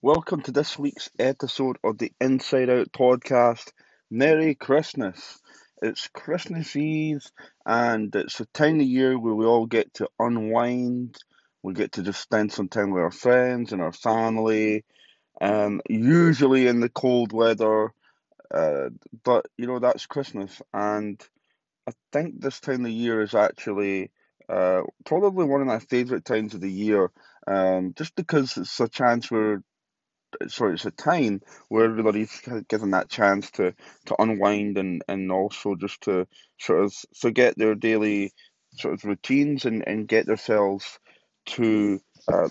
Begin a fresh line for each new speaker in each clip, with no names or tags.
Welcome to this week's episode of the Inside Out podcast. Merry Christmas! It's Christmas Eve, and it's a time of year where we all get to unwind. We get to just spend some time with our friends and our family, um, usually in the cold weather. Uh, but you know that's Christmas, and I think this time of year is actually uh, probably one of my favourite times of the year, um, just because it's a chance where sorry, it's a time where everybody's given that chance to to unwind and and also just to sort of forget their daily sort of routines and and get themselves to uh,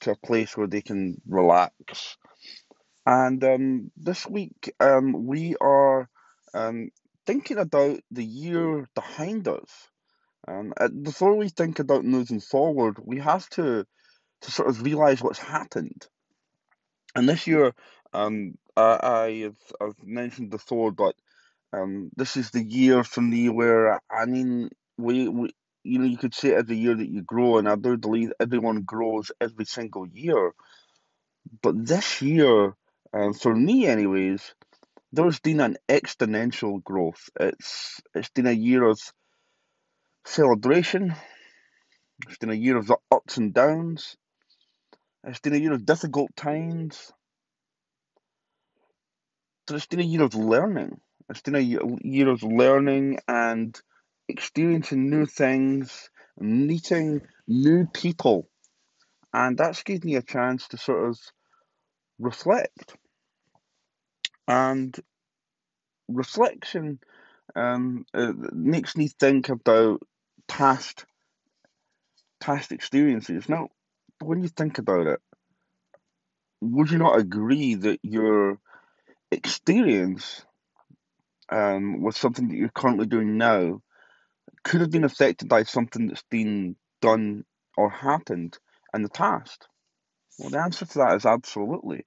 to a place where they can relax. And um, this week um, we are um, thinking about the year behind us. Um, uh, before we think about moving forward, we have to to sort of realize what's happened. And this year, um, I, I have I've mentioned before, but um, this is the year for me where I mean we, we you know you could say every year that you grow, and I do believe everyone grows every single year. But this year, um, for me anyways, there's been an exponential growth. It's it's been a year of celebration. It's been a year of the ups and downs. It's been a year of difficult times. It's been a year of learning. It's been a year of learning and experiencing new things, meeting new people. And that's given me a chance to sort of reflect. And reflection um, makes me think about past past experiences. Now, when you think about it, would you not agree that your experience um, with something that you're currently doing now could have been affected by something that's been done or happened in the past? Well, the answer to that is absolutely.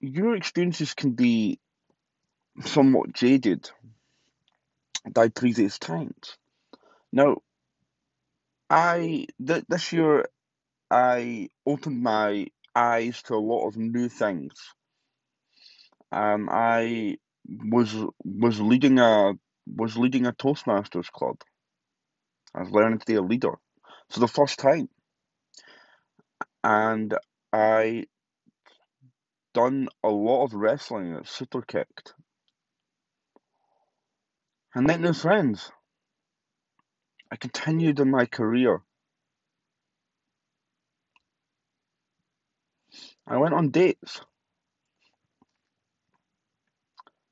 Your experiences can be somewhat jaded by previous times. Now, I th- this year I opened my eyes to a lot of new things. Um, I was was leading a was leading a Toastmasters club. I was learning to be a leader for the first time, and I done a lot of wrestling at Super Kicked. I met new friends. I continued in my career. I went on dates.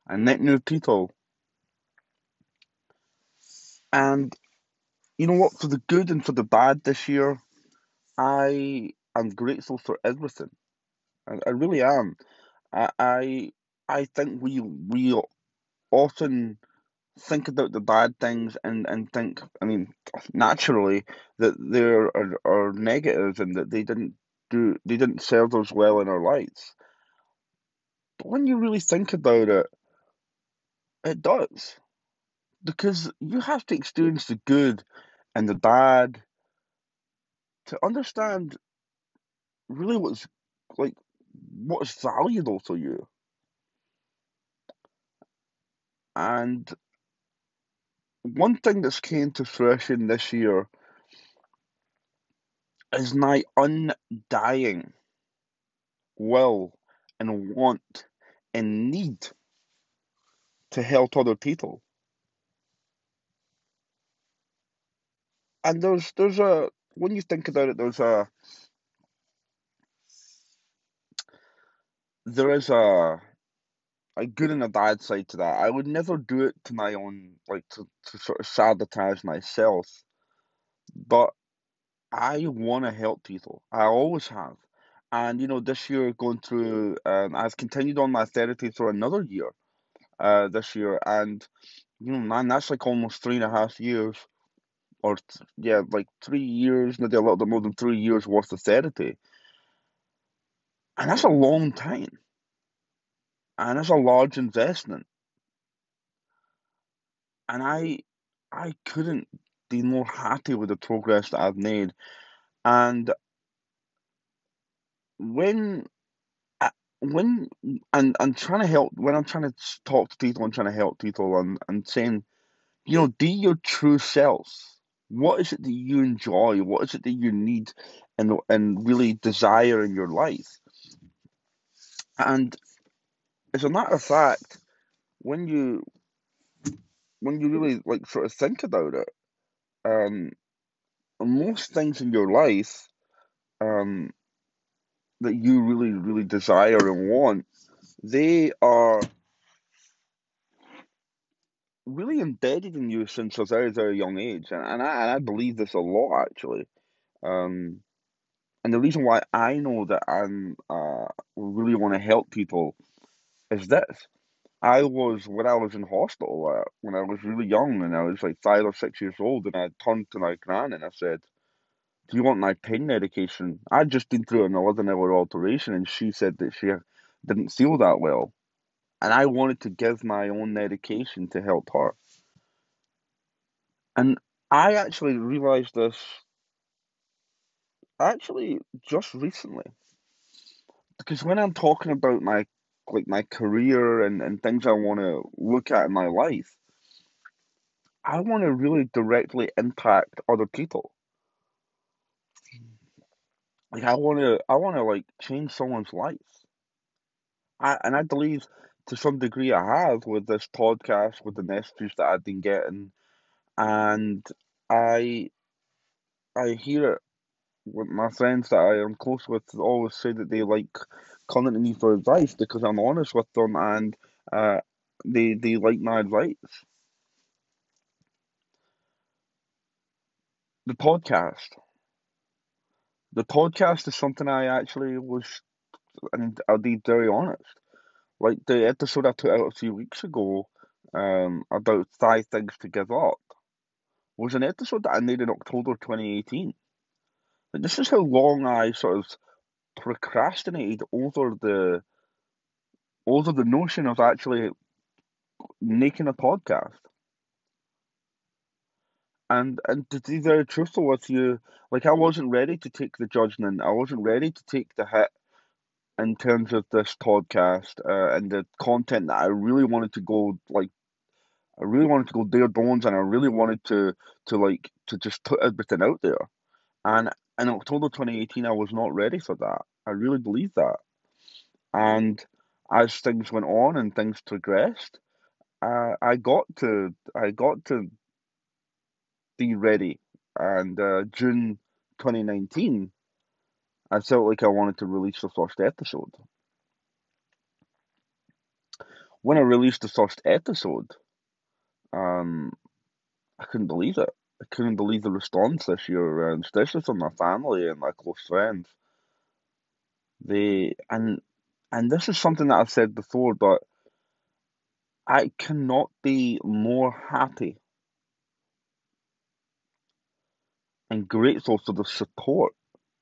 I met new people. And you know what? For the good and for the bad this year, I am grateful for everything. I, I really am. I, I I think we we often think about the bad things and, and think, I mean, naturally that there are, are negatives and that they didn't do they didn't serve us well in our lives. But when you really think about it, it does. Because you have to experience the good and the bad to understand really what's like what is valuable to you. And one thing that's came to fruition this year is my undying will and want and need to help other people. And there's there's a when you think about it, there's a there is a a good and a bad side to that. I would never do it to my own like to, to sort of sabotage myself. But I want to help people. I always have. And you know, this year going through, um, I've continued on my therapy for another year, uh, this year, and you know, man, that's like almost three and a half years, or th- yeah, like three years, maybe a little bit more than three years worth of therapy, and that's a long time, and it's a large investment, and I, I couldn't be more happy with the progress that I've made, and when uh, when and I'm trying to help when I'm trying to talk to people and trying to help people and and saying, you know, be your true self. What is it that you enjoy? What is it that you need and and really desire in your life? And as a matter of fact, when you when you really like sort of think about it, um, most things in your life, um, that you really really desire and want, they are really embedded in you since a very very young age, and, and I and I believe this a lot actually. Um, and the reason why I know that I'm uh really want to help people is this. I was when I was in hospital uh, when I was really young and I was like five or six years old and I turned to my gran and I said, "Do you want my pain medication?" I'd just been through an eleven hour operation and she said that she didn't feel that well, and I wanted to give my own medication to help her. And I actually realized this actually just recently because when I'm talking about my like my career and, and things I want to look at in my life, I want to really directly impact other people. Like I want to I want to like change someone's life. I and I believe to some degree I have with this podcast, with the messages that I've been getting, and I I hear it my friends that I am close with always say that they like coming to me for advice because I'm honest with them and uh, they they like my advice. The podcast. The podcast is something I actually was, and I'll be very honest. Like the episode I put out a few weeks ago, um, about five things to give up, was an episode that I made in October 2018. Like, this is how long I sort of procrastinated over the over the notion of actually making a podcast. And and to be very truthful with you, like I wasn't ready to take the judgment. I wasn't ready to take the hit in terms of this podcast uh, and the content that I really wanted to go like. I really wanted to go bare bones, and I really wanted to to like to just put everything out there. And in October 2018, I was not ready for that. I really believe that. And as things went on and things progressed, uh, I got to I got to be ready. And uh, June 2019, I felt like I wanted to release the first episode. When I released the first episode, um, I couldn't believe it. I couldn't believe the response this year, and especially from my family and my close friends. They and and this is something that I've said before, but I cannot be more happy and grateful for the support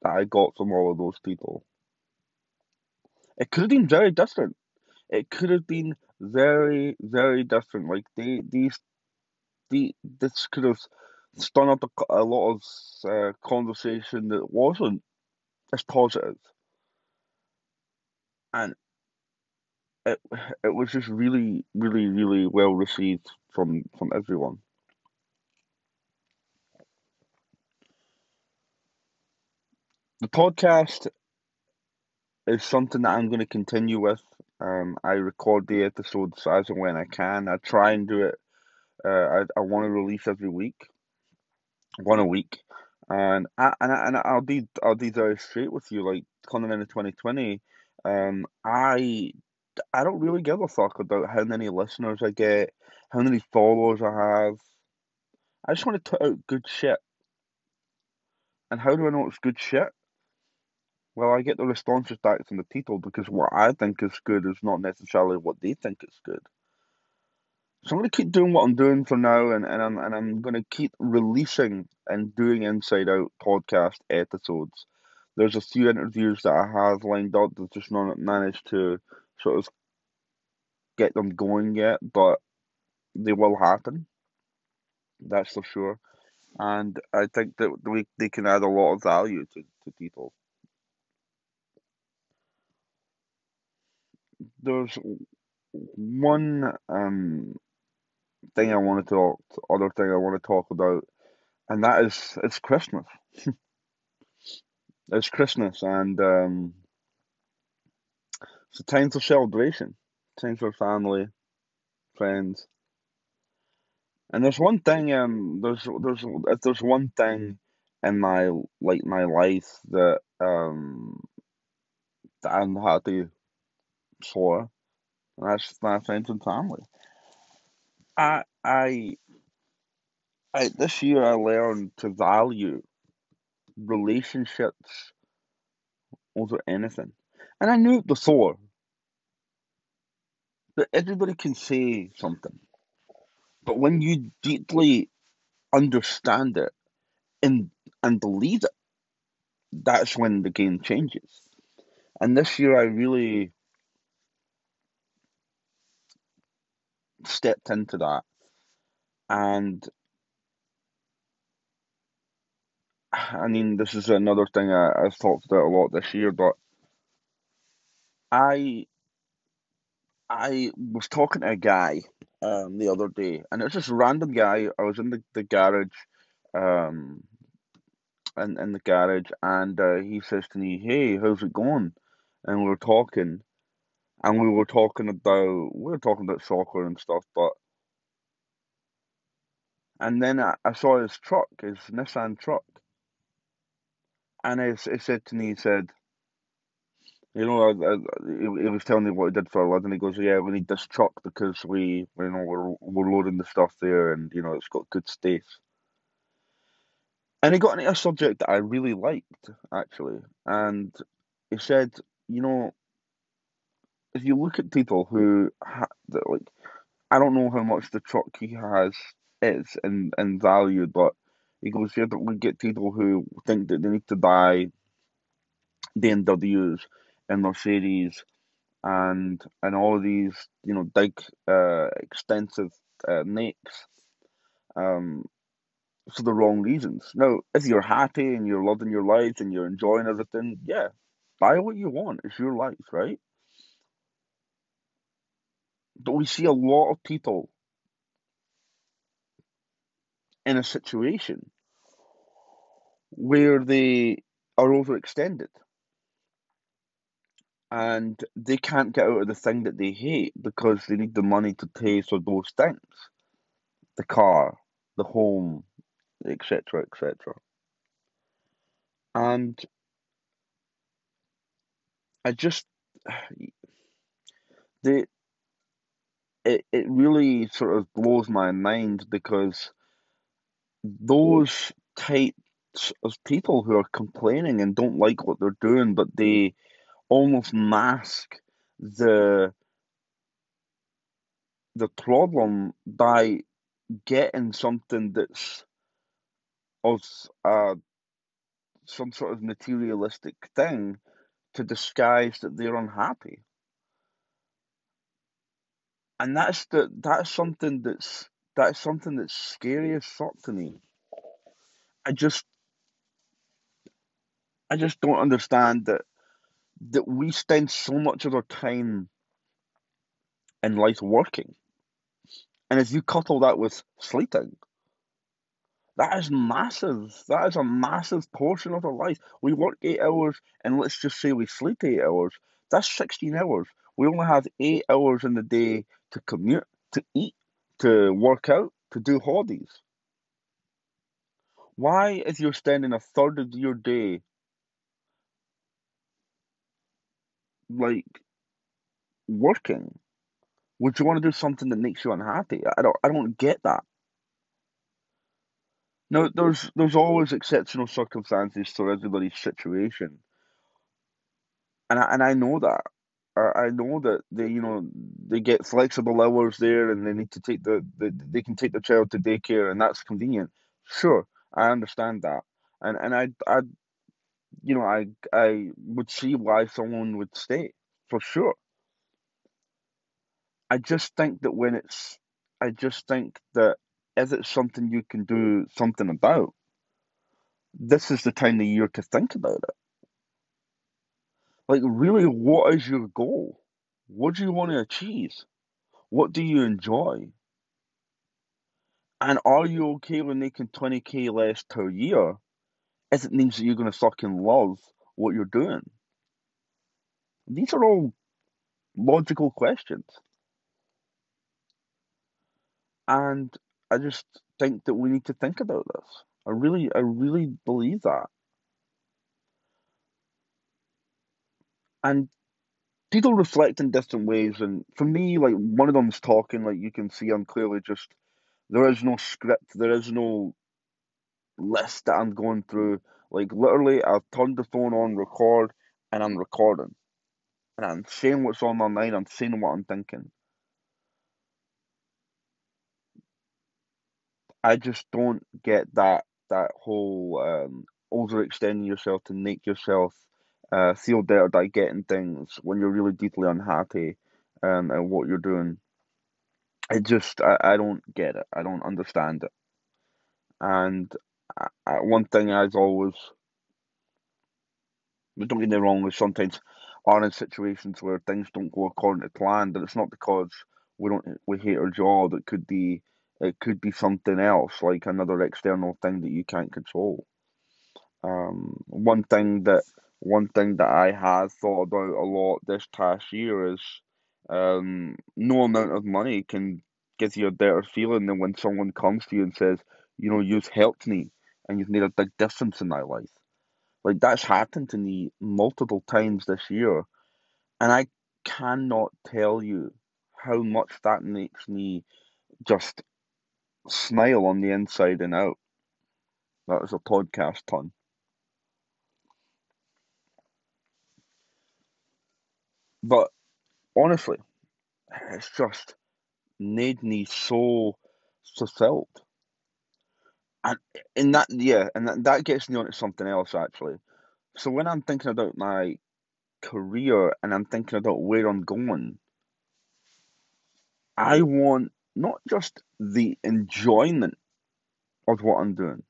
that I got from all of those people. It could have been very different. It could have been very, very different. Like they, these, the this could have spun up a, a lot of uh, conversation that wasn't as positive. and it it was just really, really, really well received from from everyone. The podcast is something that I'm going to continue with. Um, I record the episodes as and when I can. I try and do it. Uh, I I want to release every week, one a week, and I and I, and I'll be I'll be very straight with you. Like coming into twenty twenty, um, I I don't really give a fuck about how many listeners I get, how many followers I have. I just want to put out good shit. And how do I know it's good shit? Well, I get the responses back from the people because what I think is good is not necessarily what they think is good. So I'm going to keep doing what I'm doing for now, and, and I'm and I'm going to keep releasing and doing Inside Out podcast episodes. There's a few interviews that I have lined up that just not managed to sort of get them going yet, but they will happen. That's for sure. And I think that we they can add a lot of value to, to people. there's one um thing I want to talk, other thing I want to talk about, and that is it's Christmas. it's Christmas, and um, it's a time for celebration, time for family, friends. And there's one thing, um, there's there's if there's one thing in my like my life that um that I'm happy for, and that's my friends and family. I I I this year I learned to value relationships over anything, and I knew it before. That everybody can say something, but when you deeply understand it and and believe it, that's when the game changes. And this year I really stepped into that and I mean this is another thing I, I've talked about a lot this year, but I I was talking to a guy um, the other day, and it was just a random guy. I was in the, the garage, um, in, in the garage, and uh, he says to me, "Hey, how's it going?" And we are talking, and we were talking about we were talking about soccer and stuff, but and then I, I saw his truck, his Nissan truck, and he, he said to me, he said, you know, I, I, he, he was telling me what he did for a living. He goes, "Yeah, we need this truck because we, you know, we're we're loading the stuff there, and you know, it's got good space." And he got into a subject that I really liked, actually, and he said, "You know, if you look at people who ha- that, like, I don't know how much the truck he has is in in value, but he goes, here yeah, we get people who think that they need to buy BMWs and Mercedes and and all of these you know big uh, expensive uh, makes um, for the wrong reasons. Now, if you're happy and you're loving your life and you're enjoying everything, yeah, buy what you want. It's your life, right? But we see a lot of people in a situation where they are overextended and they can't get out of the thing that they hate because they need the money to pay for those things the car, the home, etc., etc. And I just the it it really sort of blows my mind because those types of people who are complaining and don't like what they're doing, but they almost mask the the problem by getting something that's of uh, some sort of materialistic thing to disguise that they're unhappy. And that's the that's something that's that's something that's scary as fuck to me. I just I just don't understand that that we spend so much of our time in life working. And if you couple that with sleeping, that is massive. That is a massive portion of our life. We work eight hours and let's just say we sleep eight hours. That's 16 hours. We only have eight hours in the day to commute, to eat, to work out, to do hobbies. Why, if you're spending a third of your day like working, would you want to do something that makes you unhappy? I don't I don't get that. Now there's there's always exceptional circumstances for everybody's situation. And I and I know that. I, I know that they you know they get flexible hours there and they need to take the, the they can take the child to daycare and that's convenient. Sure, I understand that. And and I I you know I I would see why someone would stay for sure. I just think that when it's, I just think that if it's something you can do something about, this is the time of year to think about it. Like, really, what is your goal? What do you want to achieve? What do you enjoy? And are you okay with making 20k less per year if it means that you're going to fucking love what you're doing? These are all logical questions. And I just think that we need to think about this. I really, I really believe that. And people reflect in different ways, and for me, like one of them's talking, like you can see, I'm clearly just there is no script, there is no list that I'm going through. Like literally, I've turned the phone on, record, and I'm recording, and I'm saying what's on my mind. I'm saying what I'm thinking. I just don't get that that whole um, overextending yourself to make yourself uh, feel better by getting things when you're really deeply unhappy um, at what you're doing. It just I, I don't get it. I don't understand it. And I, I, one thing I've always don't get me wrong, we sometimes are in situations where things don't go according to plan, but it's not because we don't we hate our job. It could be it could be something else, like another external thing that you can't control. Um, one thing that one thing that I have thought about a lot this past year is um, no amount of money can give you a better feeling than when someone comes to you and says, you know, you've helped me and you've made a big difference in my life. Like that's happened to me multiple times this year, and I cannot tell you how much that makes me just smile on the inside and out. That was a podcast pun. But honestly, it's just made me so fulfilled. And in that, yeah, and that, that gets me onto something else actually. So when I'm thinking about my career and I'm thinking about where I'm going, I want not just the enjoyment of what I'm doing,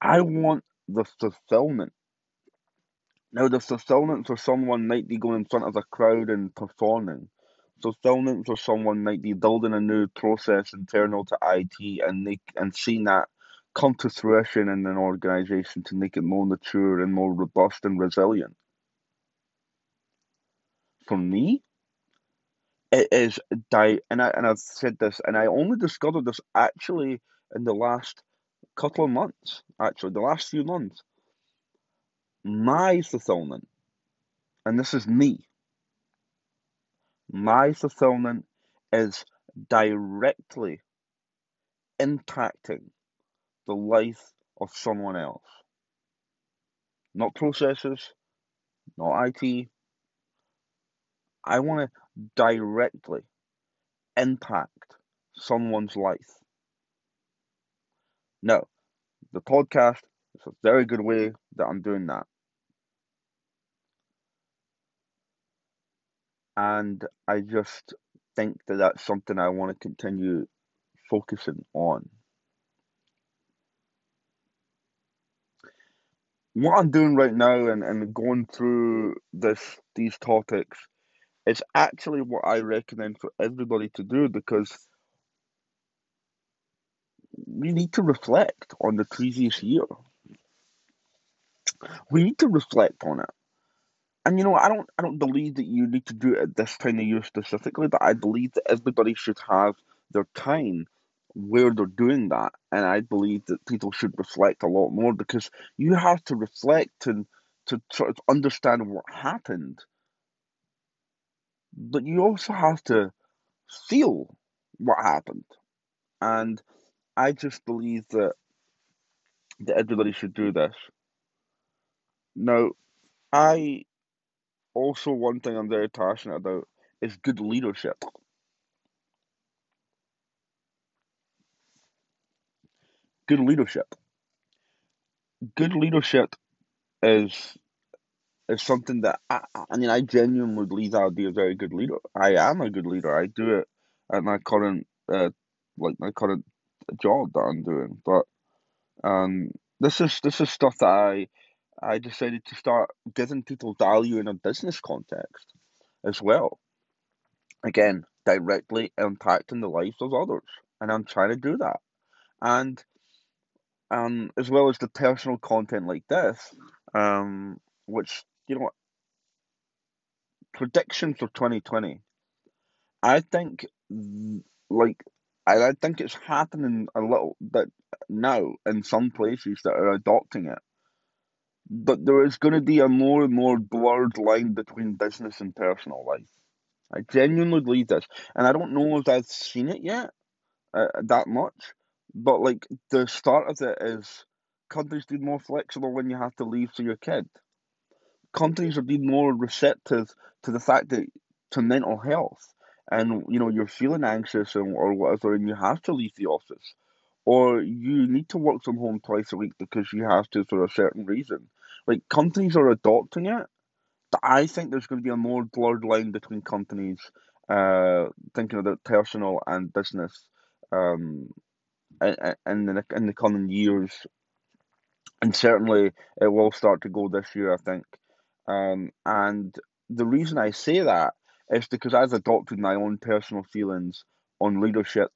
I want the fulfillment. Now, the fulfillment for someone might be going in front of a crowd and performing. Fulfillment for someone might be building a new process internal to IT and make and seeing that come to fruition in an organization to make it more mature and more robust and resilient. For me, it is die and I and I've said this and I only discovered this actually in the last couple of months, actually, the last few months. My fulfillment, and this is me, my fulfillment is directly impacting the life of someone else. Not processes, not IT. I want to directly impact someone's life. Now, the podcast is a very good way that I'm doing that. And I just think that that's something I want to continue focusing on. What I'm doing right now and, and going through this these topics is actually what I recommend for everybody to do because we need to reflect on the previous year. We need to reflect on it. And you know, I don't I don't believe that you need to do it at this time of year specifically, but I believe that everybody should have their time where they're doing that. And I believe that people should reflect a lot more because you have to reflect and to sort of understand what happened. But you also have to feel what happened. And I just believe that that everybody should do this. Now, I also one thing I'm very passionate about is good leadership. Good leadership. Good leadership is is something that I, I mean I genuinely believe I would be a very good leader. I am a good leader. I do it at my current uh, like my current job that I'm doing. But um, this is this is stuff that I I decided to start giving people value in a business context as well. again, directly impacting the lives of others. And I'm trying to do that. And um, as well as the personal content like this, um, which, you know, predictions for 2020. I think, like, I, I think it's happening a little bit now in some places that are adopting it. But there is going to be a more and more blurred line between business and personal life. I genuinely believe this, and I don't know if I've seen it yet uh, that much. But like the start of it is countries being more flexible when you have to leave for your kid. Countries are being more receptive to the fact that to mental health, and you know you're feeling anxious and, or whatever, and you have to leave the office, or you need to work from home twice a week because you have to for a certain reason. Like companies are adopting it. But I think there's going to be a more blurred line between companies uh, thinking about personal and business um, in, in the in the coming years, and certainly it will start to go this year, I think. Um, and the reason I say that is because I've adopted my own personal feelings on leadership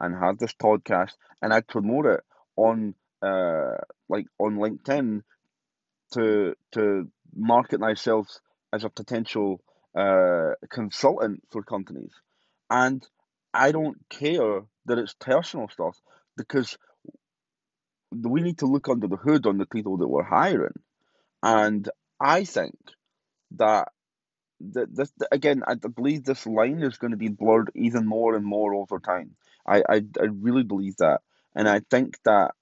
and have this podcast, and I promote it on uh like on LinkedIn to to market myself as a potential uh consultant for companies, and I don't care that it's personal stuff because we need to look under the hood on the people that we're hiring, and I think that that this again, I believe this line is going to be blurred even more and more over time. I I, I really believe that, and I think that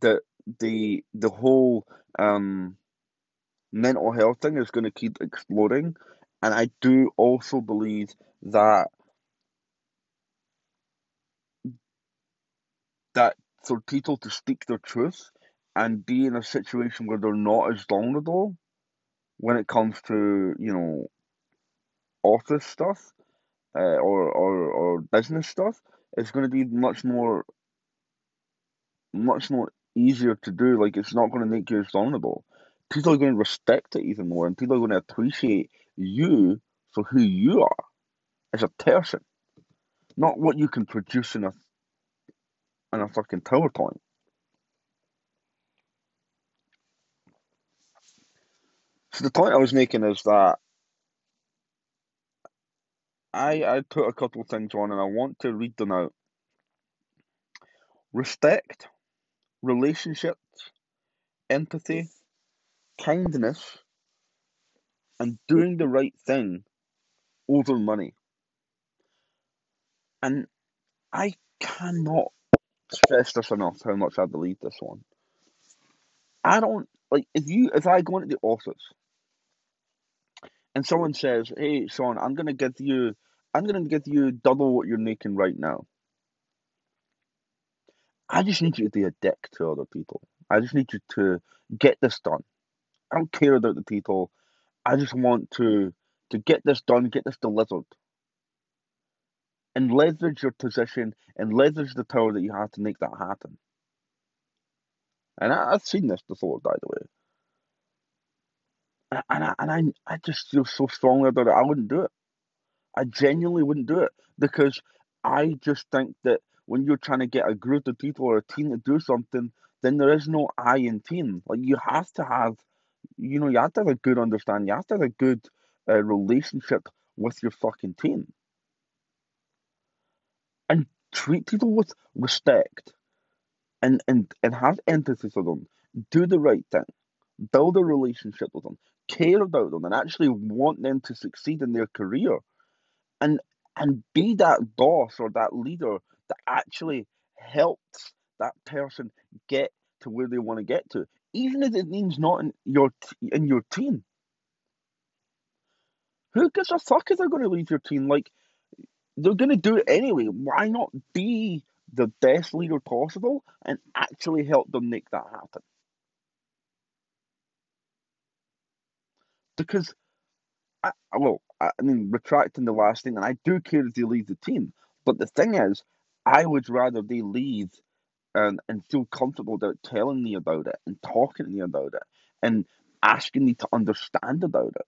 the the the whole um mental health thing is going to keep exploding, and I do also believe that that for people to speak their truth and be in a situation where they're not as vulnerable when it comes to you know office stuff uh, or, or or business stuff, it's going to be much more much more easier to do. Like it's not going to make you vulnerable. People are going to respect it even more, and people are going to appreciate you for who you are as a person, not what you can produce in a in a fucking PowerPoint. So the point I was making is that I I put a couple things on, and I want to read them out. Respect, relationships, empathy, kindness, and doing the right thing over money. And I cannot stress this enough how much I believe this one. I don't like if you if I go into the office and someone says, "Hey, Sean, I'm gonna give you I'm gonna give you double what you're making right now." I just need you to be a dick to other people. I just need you to get this done. I don't care about the people. I just want to to get this done, get this delivered. And leverage your position and leverage the power that you have to make that happen. And I, have seen this before, by the way. And I, and I, I just feel so strongly about it. I wouldn't do it. I genuinely wouldn't do it because I just think that when you're trying to get a group of people or a team to do something, then there is no I in team. Like you have to have, you know, you have to have a good understanding. You have to have a good uh, relationship with your fucking team, and treat people with respect, and and and have empathy for them. Do the right thing. Build a relationship with them. Care about them, and actually want them to succeed in their career, and and be that boss or that leader that actually helps that person get to where they want to get to, even if it means not in your in your team. Who gives a fuck if they're going to leave your team? Like they're going to do it anyway. Why not be the best leader possible and actually help them make that happen? Because, I, well, I mean, retracting the last thing, and I do care if they leave the team. But the thing is, I would rather they leave and, and feel comfortable about telling me about it and talking to me about it and asking me to understand about it.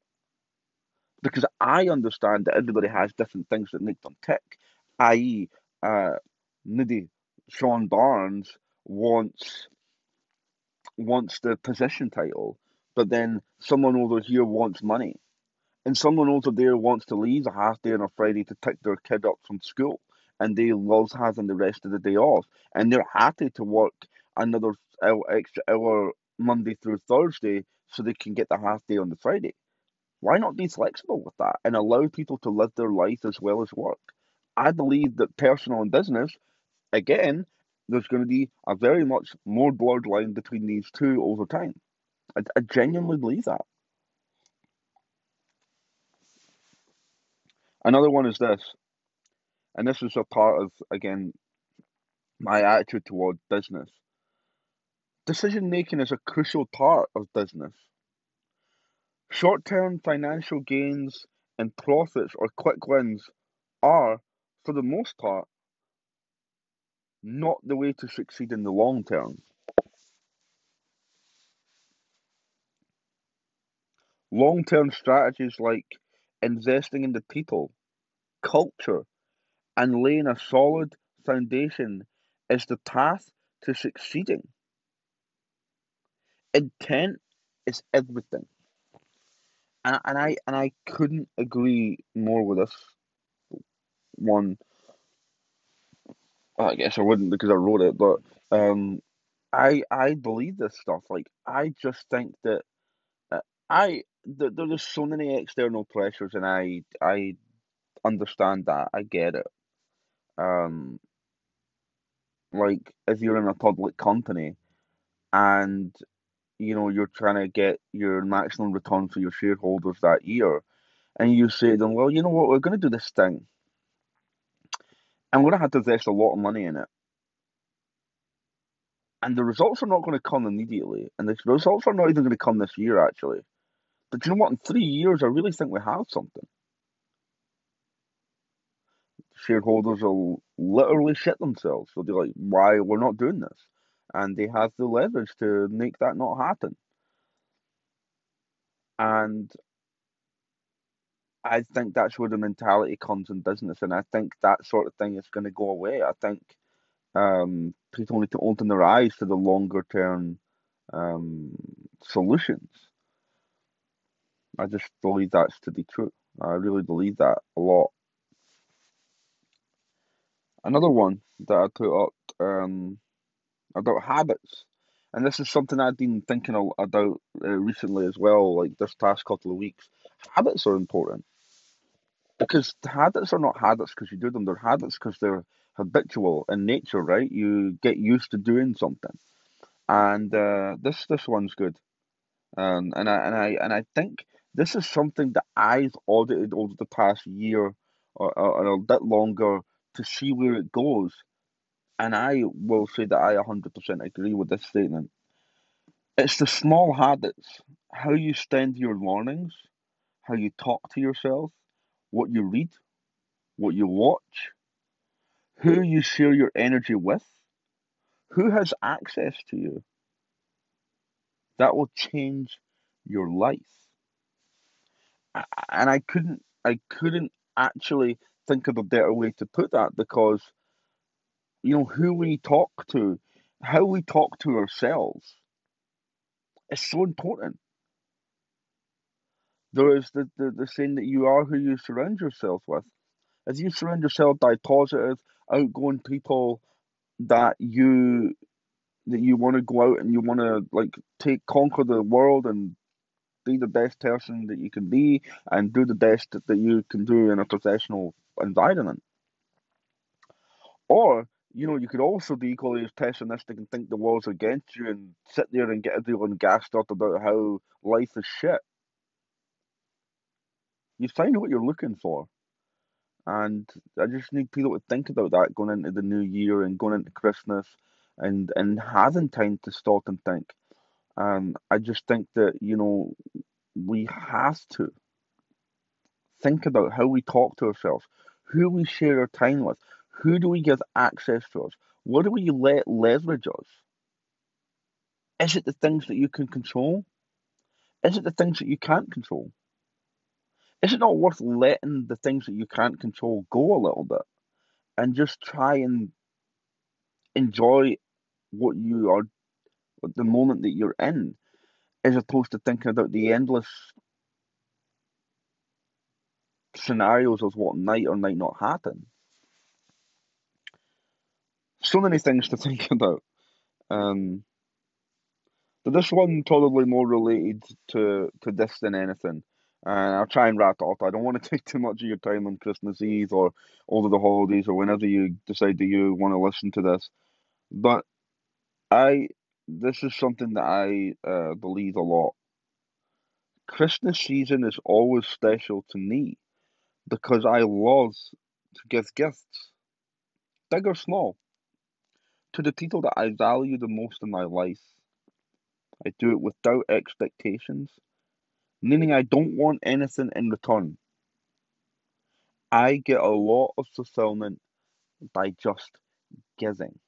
because I understand that everybody has different things that make them tick. I.e., uh, Nidhi Sean Barnes wants wants the position title, but then someone over here wants money, and someone over there wants to leave a half day on a Friday to pick their kid up from school, and they love having the rest of the day off, and they're happy to work another extra hour Monday through Thursday so they can get the half day on the Friday. Why not be flexible with that and allow people to live their life as well as work? I believe that personal and business, again, there's going to be a very much more blurred line between these two over time. I, I genuinely believe that. Another one is this, and this is a part of, again, my attitude toward business. Decision making is a crucial part of business. Short term financial gains and profits or quick wins are, for the most part, not the way to succeed in the long term. Long term strategies like investing in the people, culture, and laying a solid foundation is the path to succeeding. Intent is everything and, and I and I couldn't agree more with this one. I guess I wouldn't because I wrote it, but um, I I believe this stuff. Like I just think that uh, I th- there's so many external pressures, and I I understand that. I get it. Um, like if you're in a public company and you know you're trying to get your maximum return for your shareholders that year, and you say to them, well, you know what, we're going to do this thing, and we're going to have to invest a lot of money in it, and the results are not going to come immediately, and the results are not even going to come this year actually. But you know what? In three years, I really think we have something. Shareholders will literally shit themselves. They'll be like, "Why we're not doing this?" and they have the leverage to make that not happen. And I think that's where the mentality comes in business, and I think that sort of thing is going to go away. I think um, people need to open their eyes to the longer term um, solutions. I just believe that's to be true. I really believe that a lot. Another one that I put up um, about habits. And this is something I've been thinking about uh, recently as well, like this past couple of weeks. Habits are important because habits are not habits because you do them, they're habits because they're habitual in nature, right? You get used to doing something. And uh, this this one's good. Um, and I and I and I think this is something that I've audited over the past year or, or a bit longer to see where it goes and I will say that I 100% agree with this statement. It's the small habits, how you spend your mornings, how you talk to yourself, what you read, what you watch, who you share your energy with, who has access to you. That will change your life. And I couldn't I couldn't actually think of a better way to put that because you know, who we talk to, how we talk to ourselves is so important. There is the, the, the saying that you are who you surround yourself with. If you surround yourself by positive, outgoing people that you that you want to go out and you want to like take conquer the world and be the best person that you can be and do the best that you can do in a professional environment. Or you know, you could also be equally as pessimistic and think the world's against you and sit there and get everyone gassed up about how life is shit. You find what you're looking for. And I just need people to think about that going into the new year and going into Christmas and, and having time to stop and think. And I just think that, you know, we have to think about how we talk to ourselves, who we share our time with, who do we give access to us? What do we let leverage us? Is it the things that you can control? Is it the things that you can't control? is it not worth letting the things that you can't control go a little bit and just try and enjoy what you are the moment that you're in as opposed to thinking about the endless scenarios of what might or might not happen. So many things to think about. Um, but this one probably more related to, to this than anything. And I'll try and wrap it up. I don't want to take too much of your time on Christmas Eve or over the holidays or whenever you decide that you want to listen to this. But I, this is something that I uh, believe a lot. Christmas season is always special to me because I love to give gifts, big or small, to the people that I value the most in my life. I do it without expectations, meaning I don't want anything in return. I get a lot of fulfillment by just giving.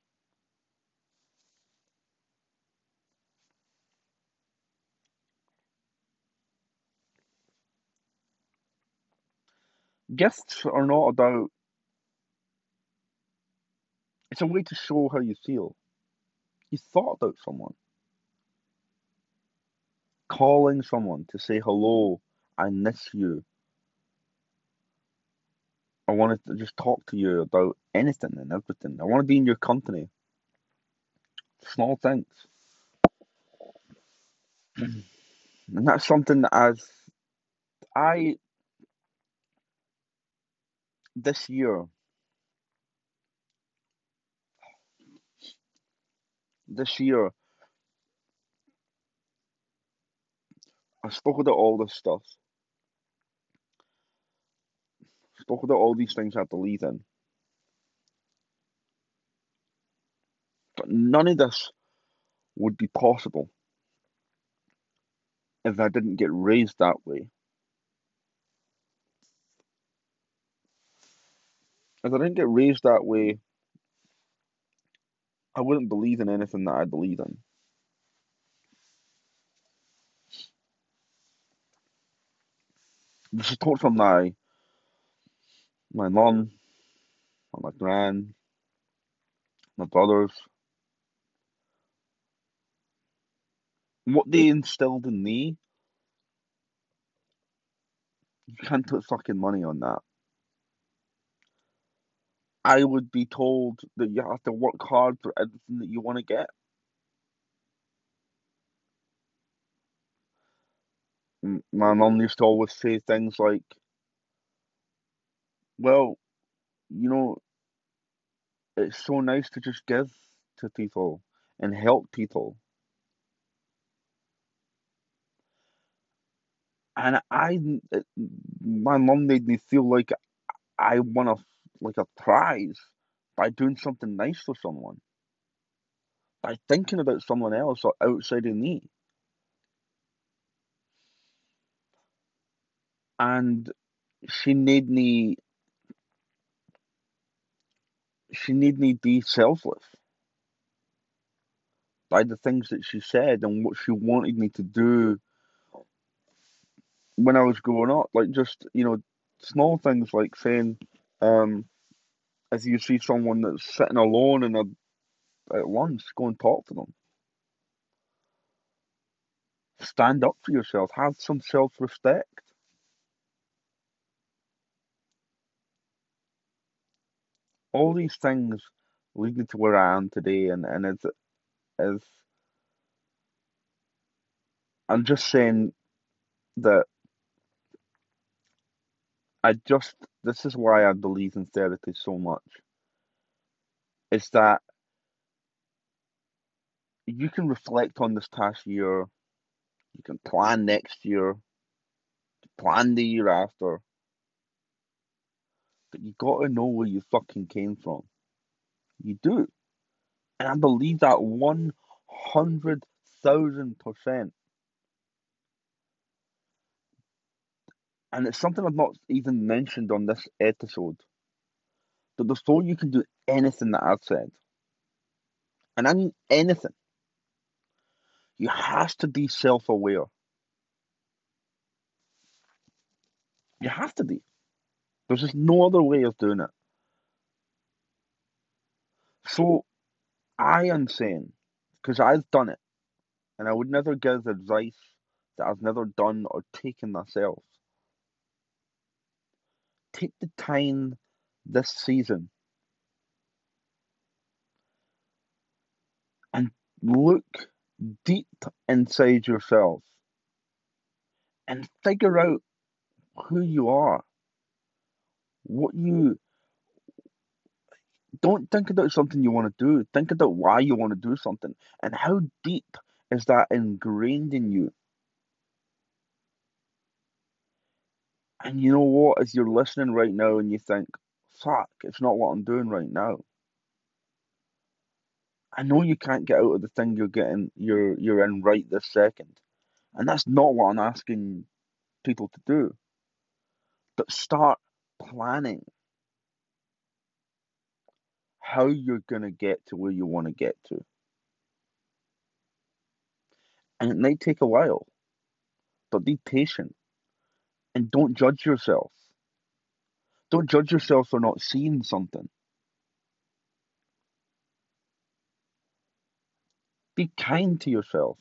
Gifts are not about, it's a way to show how you feel. You thought about someone. Calling someone to say hello, I miss you. I wanted to just talk to you about anything and everything. I want to be in your company. Small things. And that's something that as I this year this year I spoke about all this stuff. Spoke about all these things I have to lead in. But none of this would be possible if I didn't get raised that way. If I didn't get raised that way, I wouldn't believe in anything that I believe in. The support from my my mom, my grand, my brothers, what they instilled in me, you can't put fucking money on that. I would be told that you have to work hard for everything that you want to get. My mum used to always say things like, well, you know, it's so nice to just give to people and help people. And I, my mum made me feel like I want a like a prize by doing something nice for someone, by thinking about someone else or outside of me. And she made me she made me be selfless by the things that she said and what she wanted me to do when I was growing up. Like just, you know, small things like saying, um, if you see someone that's sitting alone in a at once go and talk to them. Stand up for yourself. Have some self respect. All these things lead me to where I am today, and and it's is I'm just saying that I just this is why I believe in therapy so much. Is that you can reflect on this past year, you can plan next year, plan the year after, but you gotta know where you fucking came from. You do. And I believe that 100,000%. And it's something I've not even mentioned on this episode. But before you can do anything that I've said, and I mean anything, you have to be self aware. You have to be. There's just no other way of doing it. So I am saying, because I've done it, and I would never give advice that I've never done or taken myself. Take the time this season and look deep inside yourself and figure out who you are, what you don't think about something you want to do. Think about why you want to do something and how deep is that ingrained in you. And you know what? As you're listening right now and you think, fuck, it's not what I'm doing right now. I know you can't get out of the thing you're getting you're you're in right this second. And that's not what I'm asking people to do. But start planning how you're to get to where you want to get to. And it might take a while, but be patient and don't judge yourself. Don't judge yourself for not seeing something. Be kind to yourself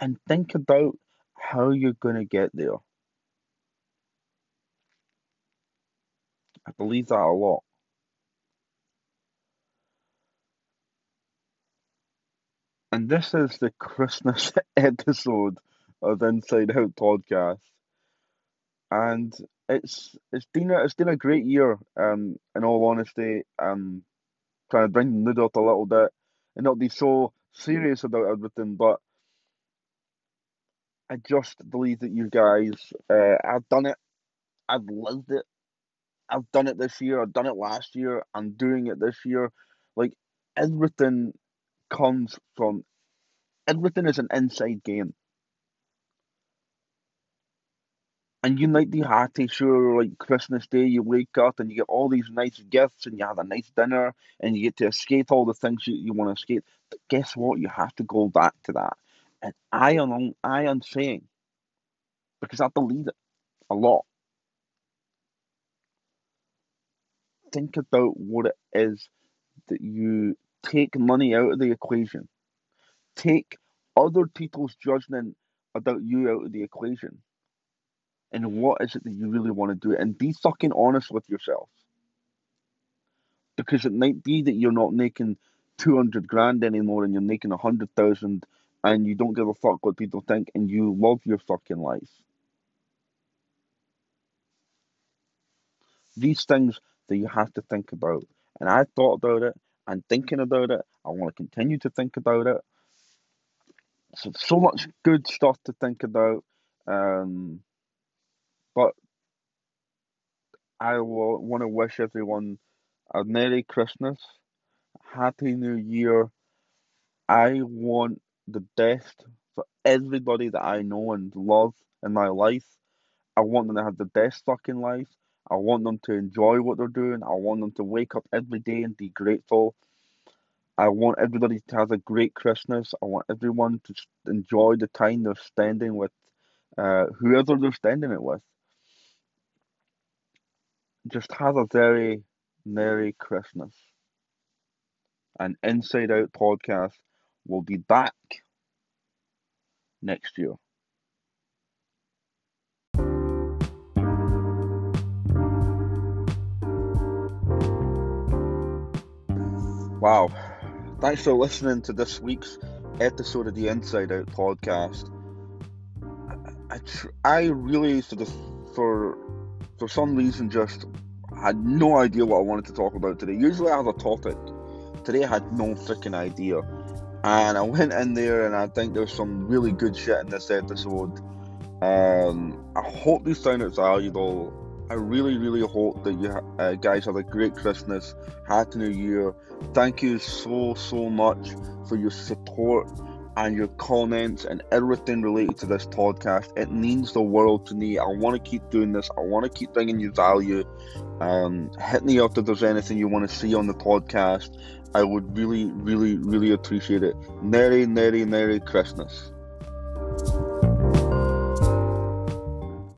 and think about how you're going to get there. I believe that a lot. And this is the Christmas episode of Inside Out podcast. And it's it's been a, it's been a great year, um, in all honesty. Um trying to bring the mood up a little bit and not be so serious about everything, but I just believe that you guys uh, I've done it. I've lived it. I've done it this year, I've done it last year, I'm doing it this year. Like everything comes from everything is an inside game. And you might be happy, sure, like Christmas Day, you wake up and you get all these nice gifts and you have a nice dinner and you get to escape all the things you, you want to escape. But guess what? You have to go back to that. And I am, I am saying, because I believe it a lot, think about what it is that you take money out of the equation. Take other people's judgment about you out of the equation. And what is it that you really want to do? And be fucking honest with yourself. Because it might be that you're not making 200 grand anymore and you're making 100,000 and you don't give a fuck what people think and you love your fucking life. These things that you have to think about. And I've thought about it. I'm thinking about it. I want to continue to think about it. So, so much good stuff to think about. Um, but I want to wish everyone a Merry Christmas, Happy New Year. I want the best for everybody that I know and love in my life. I want them to have the best fucking life. I want them to enjoy what they're doing. I want them to wake up every day and be grateful. I want everybody to have a great Christmas. I want everyone to enjoy the time they're spending with uh, whoever they're spending it with. Just have a very Merry Christmas. And Inside Out podcast will be back next year. Wow. Thanks for listening to this week's episode of the Inside Out podcast. I, tr- I really, for, the, for, for some reason, just had no idea what I wanted to talk about today. Usually I have a topic. Today I had no freaking idea. And I went in there and I think there's some really good shit in this episode. Um, I hope you found it valuable. I really, really hope that you uh, guys have a great Christmas, Happy New Year. Thank you so, so much for your support and your comments and everything related to this podcast. It means the world to me. I want to keep doing this. I want to keep bringing you value. Um, hit me up if there's anything you want to see on the podcast. I would really, really, really appreciate it. Merry, Merry, Merry Christmas.